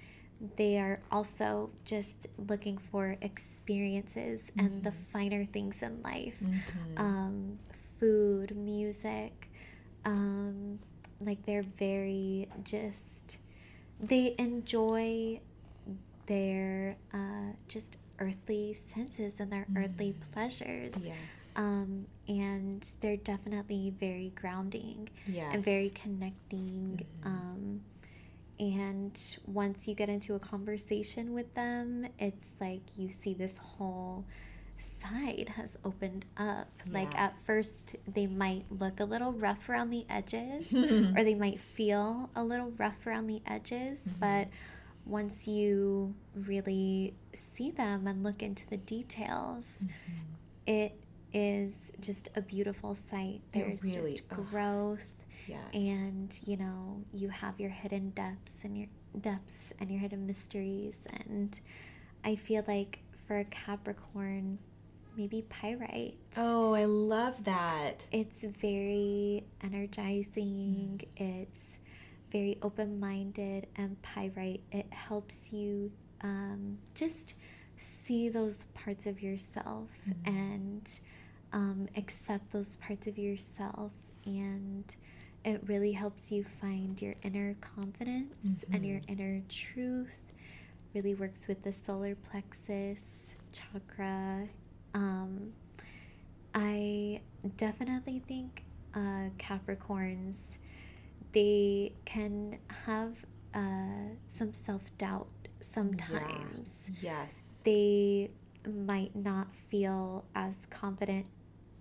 they are also just looking for experiences and the finer things in life Mhm. um, food music um, like they're very just they enjoy their uh, just earthly senses and their earthly pleasures. Yes. Um, and they're definitely very grounding and very Yes. connecting. Um, and once you get into a conversation with them, it's like you see this whole side has opened up. Like at first, they might look a little rough around the edges, (laughs) or they might feel a little rough around the edges, Mm-hmm. but once you really see them and look into the details, it is just a beautiful sight. Mm-hmm. There's really- just ugh. Yes. and you know you have your hidden depths and your depths and your hidden mysteries and i feel like for a capricorn maybe pyrite oh, I love that. it's very energizing Mm. it's very open-minded and pyrite it helps you um, just see those parts of yourself Mm-hmm. and um, accept those parts of yourself and it really helps you find your inner confidence and your Mm-hmm. inner truth really works with the solar plexus chakra um, I definitely think uh, Capricorns they can have uh, some self doubt sometimes. Yes. They might not feel as confident.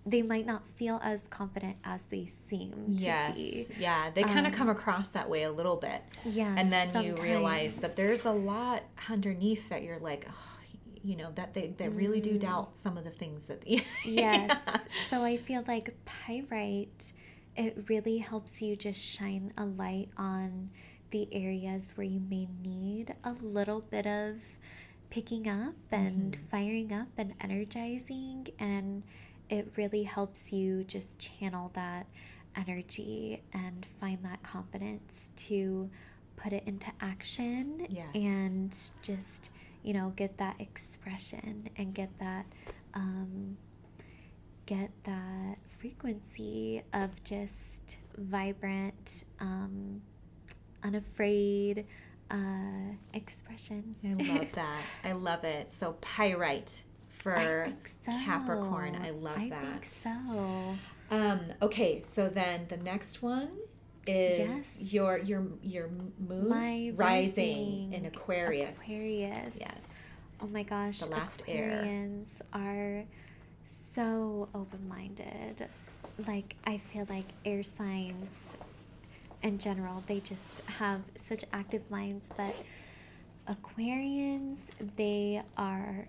They might not feel as confident as they seem to Yes. be. Yeah. They kind of Um, come across that way a little bit. Yeah, and then you realize that there's a lot underneath that you're like, oh, you know, that they, they really do doubt some of the things that. Mm. (laughs) yes. (laughs) So I feel like pyrite, it really helps you just shine a light on the areas where you may need a little bit of picking up and firing up and energizing. And it really helps you just channel that energy and find that confidence to put it into action Yes. and just you know get that expression and get that um, get that frequency of just vibrant um, unafraid uh, expression I love (laughs) that. I love it. So pyrite for I so. Capricorn. I love that. I that. think so Um, okay, so then the next one is Yes. your your your moon rising, rising, in Aquarius. Aquarius. Yes. Oh my gosh, The last air. Are so open-minded. Like I feel like air signs in general, they just have such active minds, but Aquarians, they are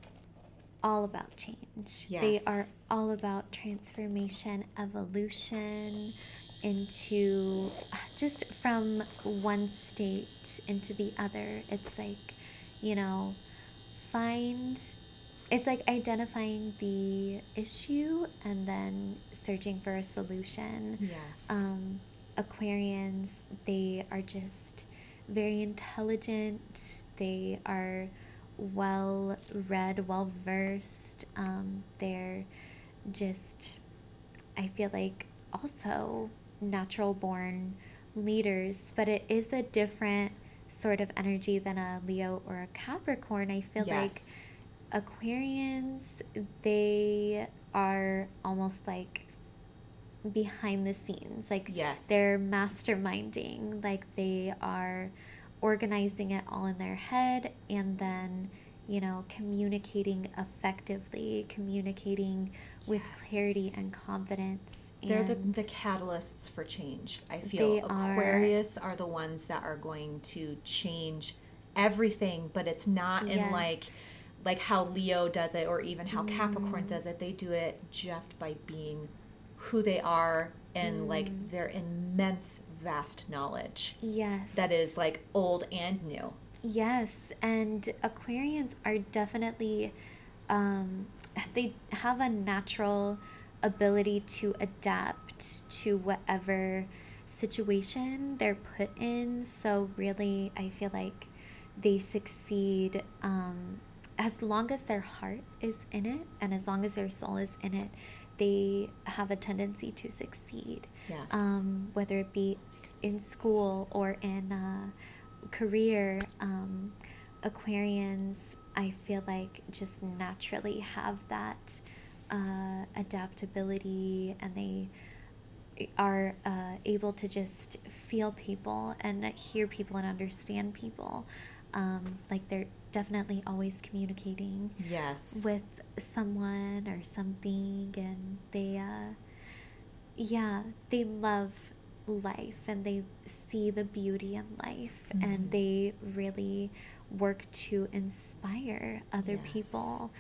all about change. They are all about transformation, evolution into just from one state into the other. It's like, you know, find it's like identifying the issue and then searching for a solution. Yes. Um, Aquarians, they are just very intelligent. They are well read, well versed. Um, they're just, I feel like, also natural born leaders, but it is a different sort of energy than a Leo or a Capricorn. I feel yes. like Aquarians, they are almost like behind the scenes. Like Yes. they're masterminding, like they are organizing it all in their head and then, you know, communicating effectively, communicating with clarity and confidence. They're the, and the catalysts for change. I feel They are. Aquarius are the ones that are going to change everything, but it's not in like like how Leo does it or even how Mm. Capricorn does it. They do it just by being who they are and Mm. like their immense vast knowledge yes. that is like old and new. Yes, and Aquarians are definitely, um, they have a natural ability to adapt to whatever situation they're put in. So, really, I feel like they succeed um, as long as their heart is in it and as long as their soul is in it. They have a tendency to succeed. Yes. Um, whether it be in school or in uh, career, um, Aquarians, I feel like just naturally have that uh, adaptability and they are uh, able to just feel people and hear people and understand people. Um, like they're definitely always communicating yes. with someone or something, and they, uh, yeah, they love life and they see the beauty in life Mhm. and they really work to inspire other Yes. people.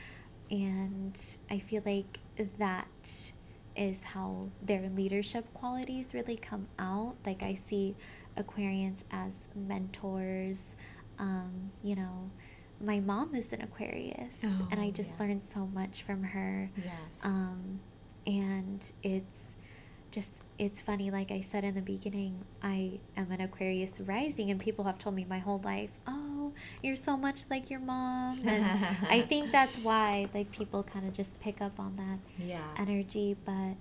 And I feel like that is how their leadership qualities really come out. Like I see Aquarians as mentors. Um, you know, my mom is an Aquarius, and I Oh, just yeah. learned so much from her. yes. Um, and it's just it's funny like i said in the beginning i am an aquarius rising and people have told me my whole life oh you're so much like your mom and i (laughs) think that's why like people kind of just pick up on that yeah. energy but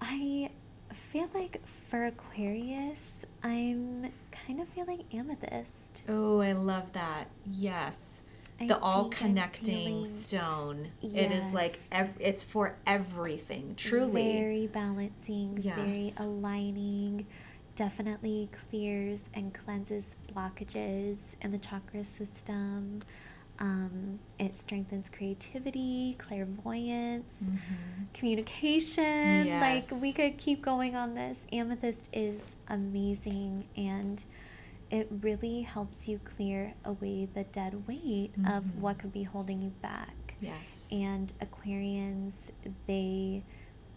i feel like for aquarius i'm kind of feeling amethyst Oh, I love that. Yes. I the all connecting feeling stone. It is like Yes. ev- it's for everything. Truly. very balancing, very aligning. Definitely clears and cleanses blockages in the chakra system. Um, it strengthens creativity, clairvoyance, Mhm. communication. Like we could keep going on this. Amethyst is amazing and it really helps you clear away the dead weight of Mhm. what could be holding you back Yes. and aquarians they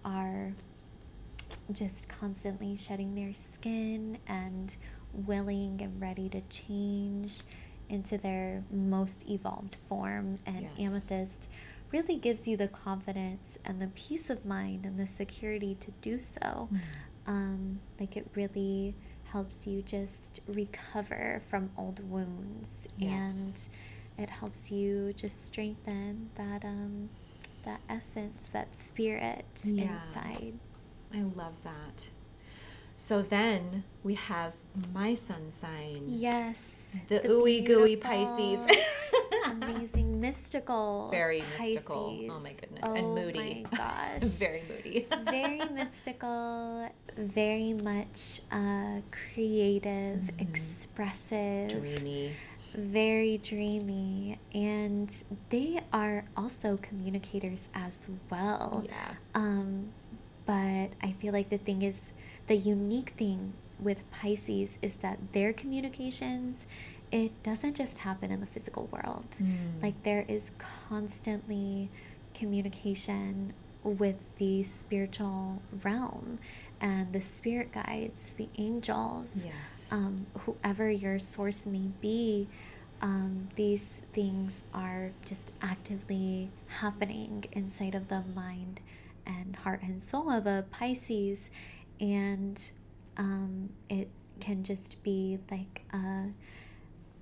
are just constantly shedding their skin and willing and ready to change into their most evolved form and Yes. amethyst really gives you the confidence and the peace of mind and the security to do so Mm. um, like it really helps you just recover from old wounds Yes. and it helps you just strengthen that um that essence that spirit Yeah. inside I love that. So then we have my sun sign. yes The ooey gooey Pisces. amazing (laughs) mystical Very mystical. Oh my goodness. And Oh my (laughs) gosh Very moody. very (laughs) mystical, very much uh, creative, Mhm. expressive, Dreamy. very dreamy, and they are also communicators as well. Yeah. Um, but I feel like the thing is, the unique thing with Pisces is that their communications, it doesn't just happen in the physical world. Mm. Like there is constantly communication with the spiritual realm and the spirit guides, the angels, Yes. um, whoever your source may be. Um, these things are just actively happening inside of the mind and heart and soul of a Pisces, and um, it can just be like uh,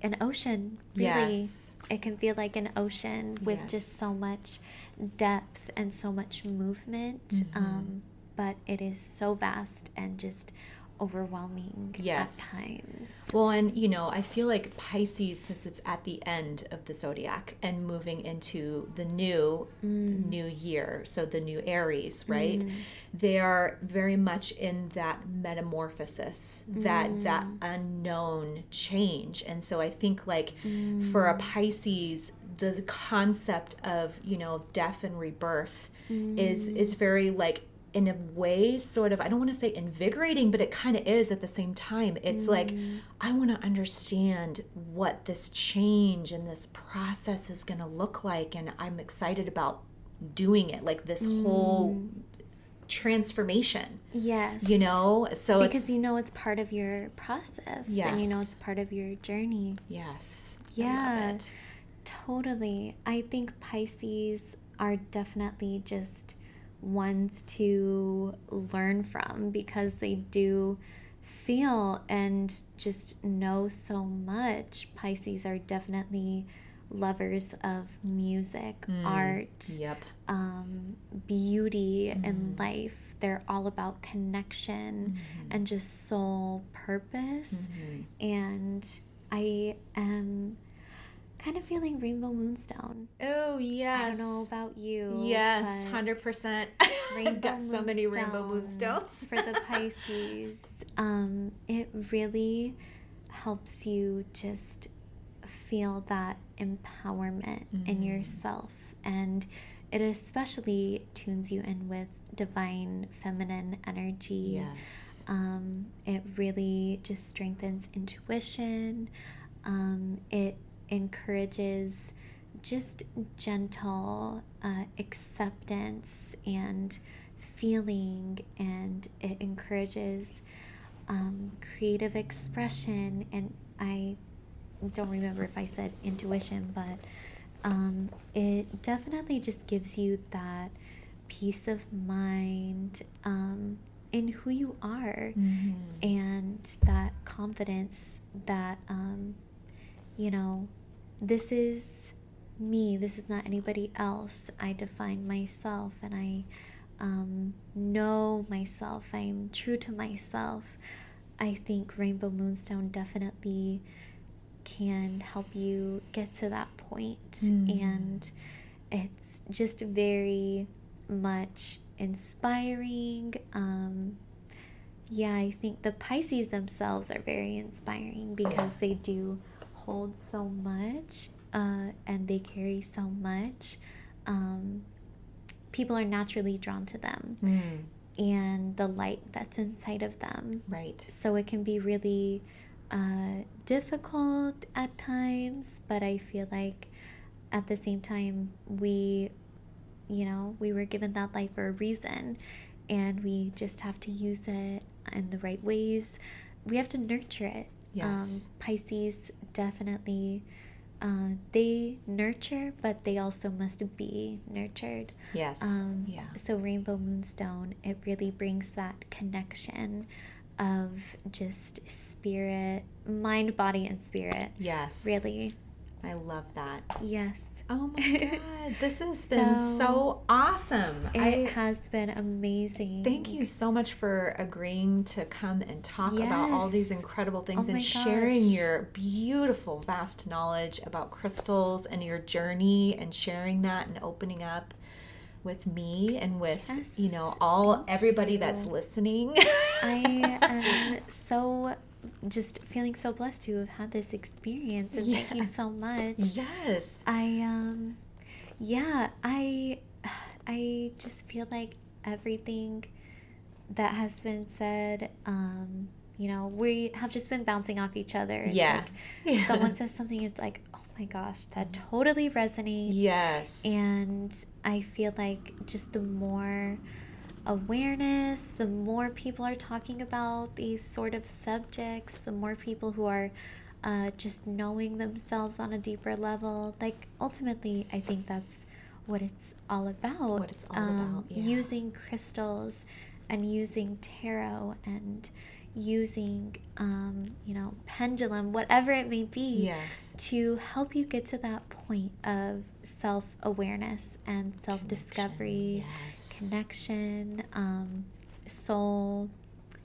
an ocean. Really, Yes. it can feel like an ocean with Yes. just so much depth and so much movement. Mhm. Um, but it is so vast and just overwhelming Yes. at times. Well, and you know, I feel like Pisces, since it's at the end of the zodiac and moving into the new Mm. new year, so the new Aries, right? Mm. They are very much in that metamorphosis, that that Mm. unknown change, and so I think like for Mm. a Pisces, the concept of you know death and rebirth is Mm. is very like in a way sort of i don't want to say invigorating but it kind of is at the same time it's like Mm. i want to understand what this change and this process is going to look like and i'm excited about doing it like this whole Mm. transformation Yes. you know so because you know it's part of your process and you know it's part of your journey. yes I Yeah. it. Totally. I think Pisces are definitely just ones to learn from because they do feel and just know so much. Pisces are definitely lovers of music, Mm. art, Yep. um, beauty Mm-hmm. in life. They're all about connection Mm-hmm. and just soul purpose. And I am kind of feeling Rainbow Moonstone. Oh yes. I don't know about you. Yes, hundred percent. (laughs) I've got so many rainbow moonstones. for the (laughs) Pisces. Um, it really helps you just feel that empowerment in Mm-hmm. yourself, and it especially tunes you in with divine feminine energy. yes. Um, it really just strengthens intuition. Um, it encourages just gentle uh, acceptance and feeling, and it encourages um, creative expression. And I don't remember if I said intuition, but um, it definitely just gives you that peace of mind um, in who you are Mm-hmm. and that confidence that um, you know this is me this is not anybody else. I define myself and i um, know myself. I'm true to myself. I think rainbow moonstone definitely can help you get to that point. Mm. and it's just very much inspiring. Um, yeah, I think the Pisces themselves are very inspiring because they do hold so much uh, and they carry so much. Um, people are naturally drawn to them Mm, and the light that's inside of them. right. So it can be really uh, difficult at times, but I feel like at the same time, we, you know, we were given that light for a reason and we just have to use it in the right ways. We have to nurture it. Yes. Um, Pisces definitely. Uh, they nurture, but they also must be nurtured. Yes. Um, yeah. So Rainbow Moonstone, it really brings that connection of just spirit, mind, body, and spirit. Yes. Really, I love that. yes. Oh my god, (laughs) this has been so, So, awesome. It I has been amazing. thank you so much for agreeing to come and talk about all these incredible things Oh and sharing your beautiful, vast knowledge about crystals and your journey and sharing that and opening up with me and with Yes, you know all thank everybody that's listening. I am (laughs) so just feeling so blessed to have had this experience, and thank you so much. yes. I um yeah, I (sighs) I just feel like everything that has been said um you know, we have just been bouncing off each other. Yeah. like (laughs) Yeah. someone says something it's like, "Oh my gosh, that totally resonates." Yes. And I feel like just the more awareness, the more people are talking about these sort of subjects, the more people who are uh, just knowing themselves on a deeper level. Like, ultimately, I think that's what it's all about. Um, What it's all about, yeah. Using crystals and using tarot and using, um, you know, pendulum, whatever it may be yes. to help you get to that point of self awareness and self discovery, Yes. connection, um, soul.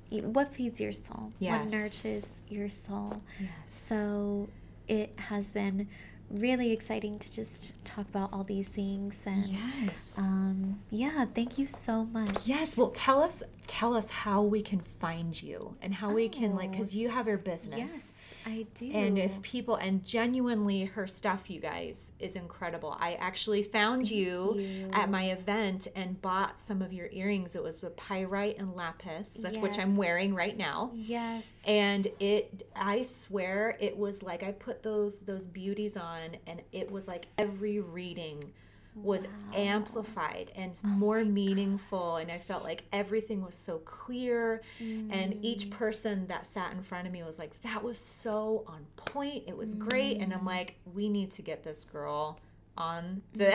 What feeds your soul? Yes. What nourishes your soul? Yes. So it has been really exciting to just talk about all these things and Yes. um, yeah, thank you so much. Yes, well tell us tell us how we can find you and how we can like Oh. cuz you have your business. Yes, I do. And if people and genuinely her stuff you guys is incredible. I actually found you, you. at my event and bought some of your earrings. It was the pyrite and lapis, that's which I'm wearing right now. yes. And it I swear it was like I put those those beauties on and it was like every reading was Wow. amplified and Oh more meaningful and I felt like everything was so clear and each Mm. person that sat in front of me was like that was so on point it was great and Mm. I'm like we need to get this girl on the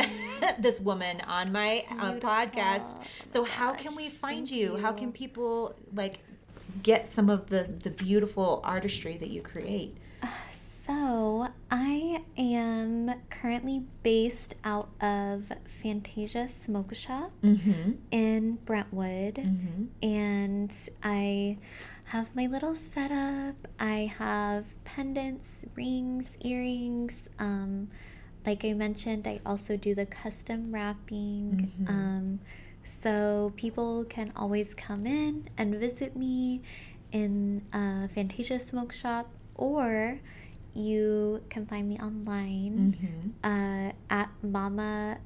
(laughs) this woman on my uh, podcast Beautiful. so how can we find thank you? how can people like get some of the the beautiful artistry that you create (laughs) So, I am currently based out of Fantasia Smoke Shop Mm-hmm. in Brentwood. Mm-hmm. And I have my little setup. I have pendants, rings, earrings. Um, like I mentioned, I also do the custom wrapping. Mhm. Um, so people can always come in and visit me in uh, Fantasia Smoke Shop, or you can find me online Mm-hmm. uh, at mama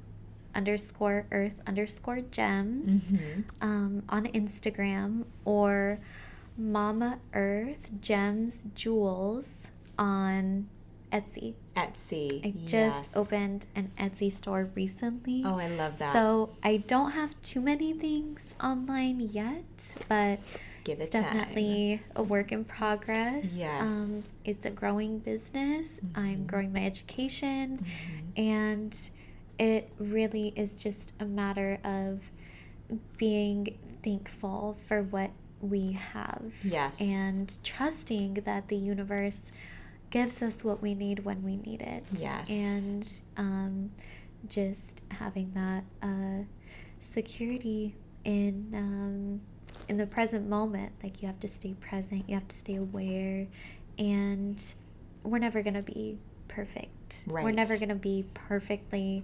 underscore earth underscore gems Mm-hmm. um, on Instagram or Mama Earth Gems Jewels on Etsy. Etsy. I just yes. opened an Etsy store recently. Oh, I love that. So I don't have too many things online yet, but Give it it's definitely a work in progress. Um, Yes. it's a growing business. I'm Mhm. growing my education Mhm. and it really is just a matter of being thankful for what we have Yes. and trusting that the universe gives us what we need when we need it Yes. and um, just having that uh, security in um, in the present moment like you have to stay present you have to stay aware and we're never going to be perfect we're never going to be perfectly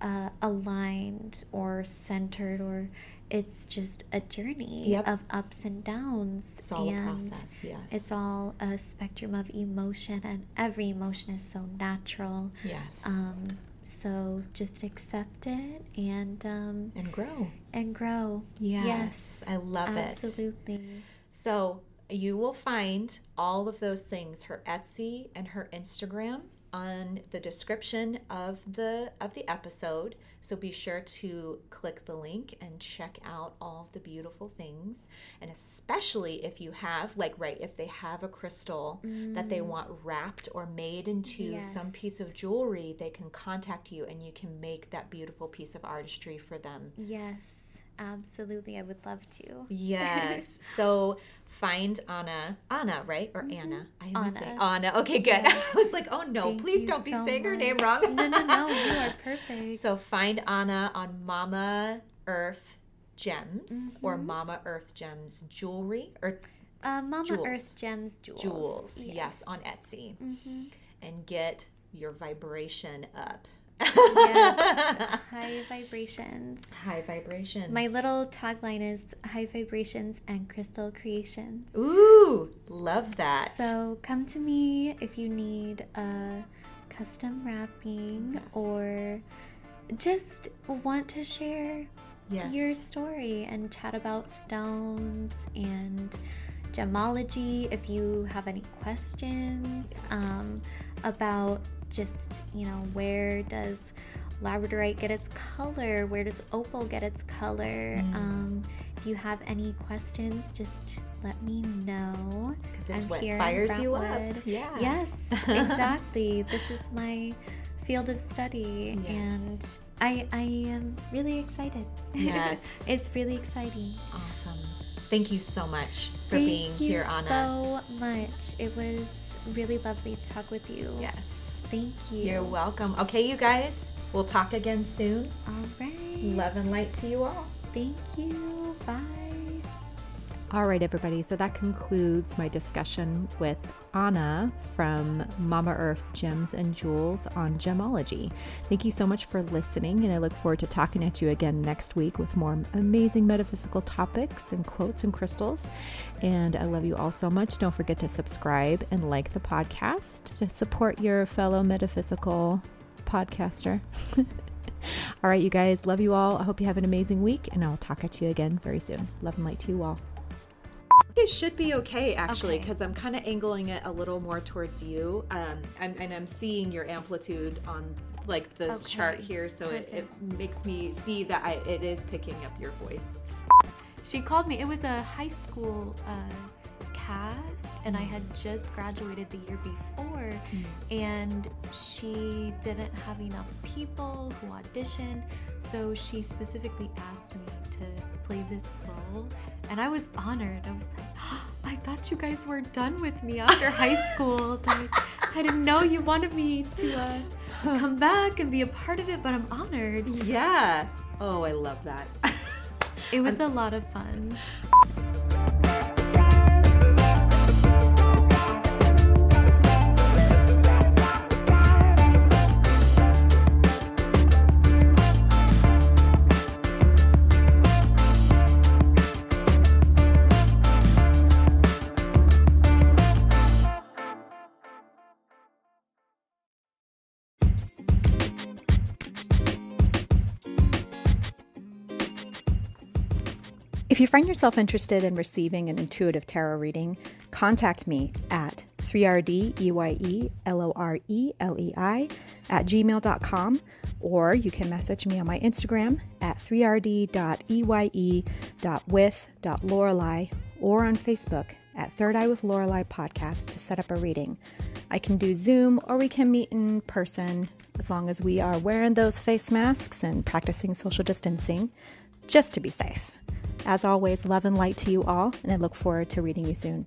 uh, aligned or centered or it's just a journey Yep. of ups and downs It's all a and process. Yes. it's all a spectrum of emotion and every emotion is so natural Yes. um, so just accept it and um, and grow. and grow Yes. I love it. absolutely So you will find all of those things, her Etsy and her Instagram on the description of the of the episode. So be sure to click the link and check out all of the beautiful things. And especially if you have like right, if they have a crystal that they mm. want wrapped or made into some piece of jewelry, they can contact you and you can make that beautiful piece of artistry for them. yes absolutely i would love to Yes. (laughs) so find Anna, Anna, right? Or Anna? I always say Mm-hmm. Anna. Anna. Okay, good. Yeah. (laughs) I was like, oh no, Thank please don't be so saying her name wrong. no no no you are (laughs) perfect So find Anna on Mama Earth Gems or Mhm. Mama Earth Gems Jewelry or uh, mama jewels. earth gems jewels Jewels. Yes, on Etsy. hmm And get your vibration up. Yes. (laughs) high vibrations High vibrations. my little tagline is high vibrations and crystal creations Ooh, love that. So come to me if you need a custom wrapping Yes. or just want to share yes. your story and chat about stones and gemology. If you have any questions Yes. um, about just, you know, where does labradorite get its color? Where does opal get its color? Mm. Um, if you have any questions, just let me know. Because it's I'm what fires you up. Yeah. Yes, (laughs) exactly. this is my field of study, Yes. and I I am really excited. Yes. (laughs) it's really exciting. Awesome. Thank you so much for Thank being here, Anna. so much. It was really lovely to talk with you. yes. Thank you. You're welcome. Okay, you guys, we'll talk again soon. All right. Love and light to you all. Thank you. Bye. All right, everybody. So that concludes my discussion with Anna from Mama Earth Gems and Jewels on gemology. Thank you so much for listening, and I look forward to talking at you again next week with more amazing metaphysical topics and quotes and crystals. And I love you all so much. Don't forget to subscribe and like the podcast to support your fellow metaphysical podcaster. (laughs) all right, you guys. Love you all. I hope you have an amazing week, and I'll talk at you again very soon. Love and light to you all. It should be okay, actually, Okay. because I'm kind of angling it a little more towards you. Um, I'm, and I'm seeing your amplitude on like this Okay. chart here, so it, it makes me see that I, it is picking up your voice. She called me. It was a high school uh, cast, and I had just graduated the year before, and she didn't have enough people who auditioned, so she specifically asked me to play this role, and I was honored. I was like, (gasps) I thought you guys were done with me after high (laughs) school. That I didn't know you wanted me to uh, come back and be a part of it, but I'm honored. Yeah. Oh, I love that. It (laughs) was a lot of fun. If you find yourself interested in receiving an intuitive tarot reading, contact me at 3rdeyelorelei at gmail.com or you can message me on my Instagram at 3rd.eye.with.lorelei or on Facebook at Third Eye with Lorelei podcast to set up a reading. I can do Zoom or we can meet in person as long as we are wearing those face masks and practicing social distancing just to be safe. As always, love and light to you all, and I look forward to reading you soon.